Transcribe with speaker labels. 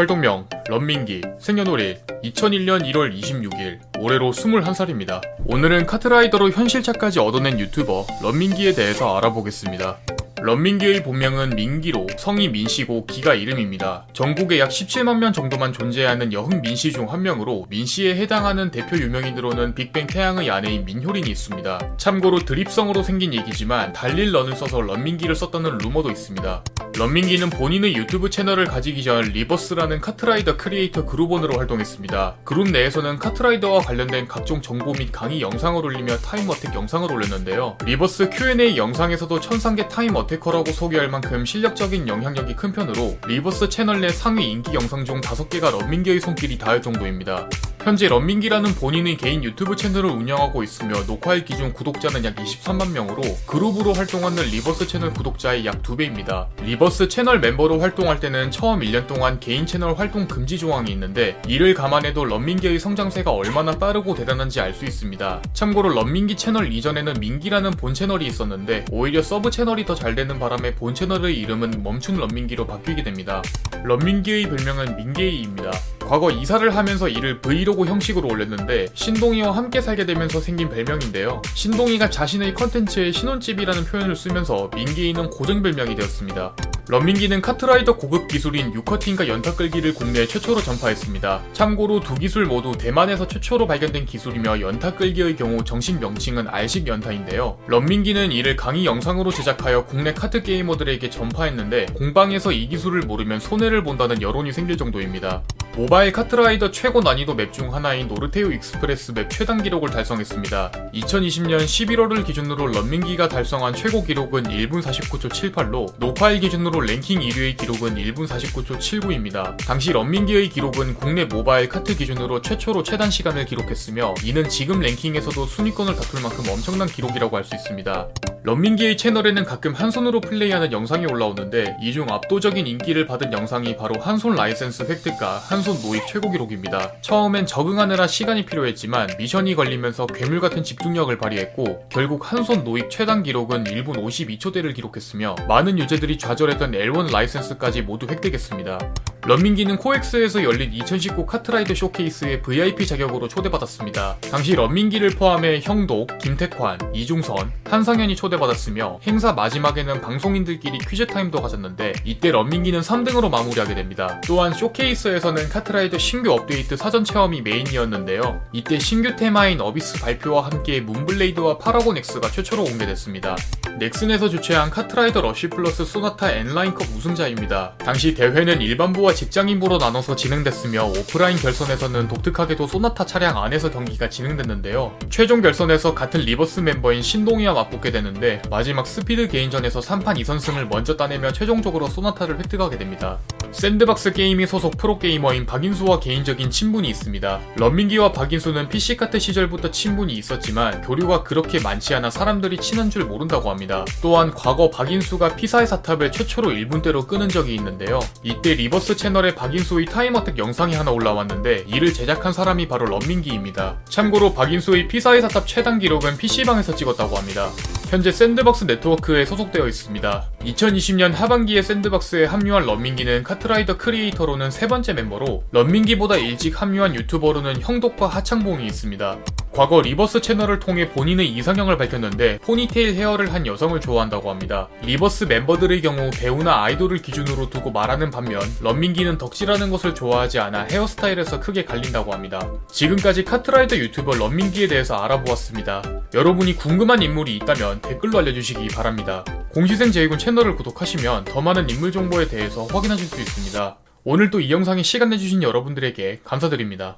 Speaker 1: 활동명 런민기 생년월일 2001년 1월 26일 올해로 21살입니다. 오늘은 카트라이더로 현실차까지 얻어낸 유튜버 런민기에 대해서 알아보겠습니다. 런민기의 본명은 민기로 성이 민씨고 기가 이름입니다. 전국에 약 17만 명 정도만 존재하는 여흥 민씨 중 한 명으로 민씨에 해당하는 대표 유명인으로는 빅뱅 태양의 아내인 민효린이 있습니다. 참고로 드립성으로 생긴 얘기지만 달릴 런을 써서 런민기를 썼다는 루머도 있습니다. 런민기는 본인의 유튜브 채널을 가지기 전 리버스라는 카트라이더 크리에이터 그룹원으로 활동했습니다. 그룹 내에서는 카트라이더와 관련된 각종 정보 및 강의 영상을 올리며 time attack 영상을 올렸는데요. 리버스 Q&A 영상에서도 천상계 time attacker라고 소개할 만큼 실력적인 영향력이 큰 편으로 리버스 채널 내 상위 인기 영상 중 5개가 런민기의 손길이 닿을 정도입니다. 현재 런민기라는 본인의 개인 유튜브 채널을 운영하고 있으며 녹화일 기준 구독자는 약 23만 명으로 그룹으로 활동하는 리버스 채널 구독자의 약 2배입니다. 리버스 채널 멤버로 활동할 때는 처음 1년 동안 개인 채널 활동 금지 조항이 있는데 이를 감안해도 런민기의 성장세가 얼마나 빠르고 대단한지 알 수 있습니다. 참고로 런민기 채널 이전에는 민기라는 본 채널이 있었는데 오히려 서브 채널이 더 잘 되는 바람에 본 채널의 이름은 멈춘 런민기로 바뀌게 됩니다. 런민기의 별명은 민게이입니다. 과거 이사를 하면서 이를 브이로그 형식으로 올렸는데 신동이와 함께 살게 되면서 생긴 별명인데요. 신동이가 자신의 컨텐츠에 신혼집이라는 표현을 쓰면서 민게이는 고정 별명이 되었습니다. 런민기는 카트라이더 고급 기술인 6cutting과 연타 끌기를 국내 최초로 전파했습니다. 참고로 두 기술 모두 대만에서 최초로 발견된 기술이며 연타 끌기의 경우 정식 명칭은 알식 연타인데요. 런민기는 이를 강의 영상으로 제작하여 국내 카트 게이머들에게 전파했는데 공방에서 이 기술을 모르면 손해를 본다는 여론이 생길 정도입니다. 모바일 카트라이더 최고 난이도 맵 중 하나인 노르테유 익스프레스 맵 최단 기록을 달성했습니다. 2020년 11월을 기준으로 런민기가 달성한 최고 기록은 1분 49초 78로 녹화일 기준으로 랭킹 1위의 기록은 1분 49초 79입니다. 당시 런민기의 기록은 국내 모바일 카트 기준으로 최초로 최단 시간을 기록했으며 이는 지금 랭킹에서도 순위권을 다툴 만큼 엄청난 기록이라고 할 수 있습니다. 런민기의 채널에는 가끔 한 손으로 플레이하는 영상이 올라오는데 이 중 압도적인 인기를 받은 영상이 바로 한손 라이센스 획득과 한손 노입 최고 기록입니다. 처음엔 적응하느라 시간이 필요했지만 미션이 걸리면서 괴물 같은 집중력을 발휘했고 결국 한손 노입 최단 기록은 1분 52초대를 기록했으며 많은 유저들이 좌절했던 L1 라이센스까지 모두 획득했습니다. 런민기는 코엑스에서 열린 2019 카트라이더 쇼케이스에 VIP 자격으로 초대받았습니다. 당시 런민기를 포함해 형독, 김택환, 이중선, 한상현이 초대받았으며 행사 마지막에는 방송인들끼리 퀴즈 타임도 가졌는데 이때 런민기는 3등으로 마무리하게 됩니다. 또한 쇼케이스에서는 카트라이더 신규 업데이트 사전 체험이 메인이었는데요. 이때 신규 테마인 어비스 발표와 함께 문블레이드와 파라곤 X가 최초로 공개됐습니다. 넥슨에서 주최한 카트라이더 러쉬 플러스 소나타 N라인컵 우승자입니다. 당시 대회는 일반부와 직장인부로 나눠서 진행됐으며 오프라인 결선에서는 독특하게도 소나타 차량 안에서 경기가 진행됐는데요. 최종 결선에서 같은 리버스 멤버인 신동이와 맞붙게 되는데 마지막 스피드 개인전에서 3판 2선승을 먼저 따내며 최종적으로 소나타를 획득하게 됩니다. 샌드박스 게이밍 소속 프로게이머인 박인수와 개인적인 친분이 있습니다. 런민기와 박인수는 PC카트 시절부터 친분이 있었지만 교류가 그렇게 많지 않아 사람들이 친한 줄 모른다고 합니다. 또한 과거 박인수가 피사의 사탑을 최초로 1분대로 끊은 적이 있는데요. 이때 리버스 채널에 박인수의 time attack 영상이 하나 올라왔는데 이를 제작한 사람이 바로 런민기입니다. 참고로 박인수의 피사의 사탑 최단 기록은 PC방에서 찍었다고 합니다. 현재 샌드박스 네트워크에 소속되어 있습니다. 2020년 하반기에 샌드박스에 합류한 런민기는 카트라이더 크리에이터로는 세 번째 멤버로 런민기보다 일찍 합류한 유튜버로는 형독과 하창봉이 있습니다. 과거 리버스 채널을 통해 본인의 이상형을 밝혔는데 포니테일 헤어를 한 여성을 좋아한다고 합니다. 리버스 멤버들의 경우 배우나 아이돌을 기준으로 두고 말하는 반면 런민기는 덕질하는 것을 좋아하지 않아 헤어스타일에서 크게 갈린다고 합니다. 지금까지 카트라이더 유튜버 런민기에 대해서 알아보았습니다. 여러분이 궁금한 인물이 있다면 댓글로 알려주시기 바랍니다. 공시생 제이군 채널 을 구독하시면 더 많은 인물 정보에 대해서 확인하실 수 있습니다. 오늘도 이 영상에 시간 내주신 여러분들에게 감사드립니다.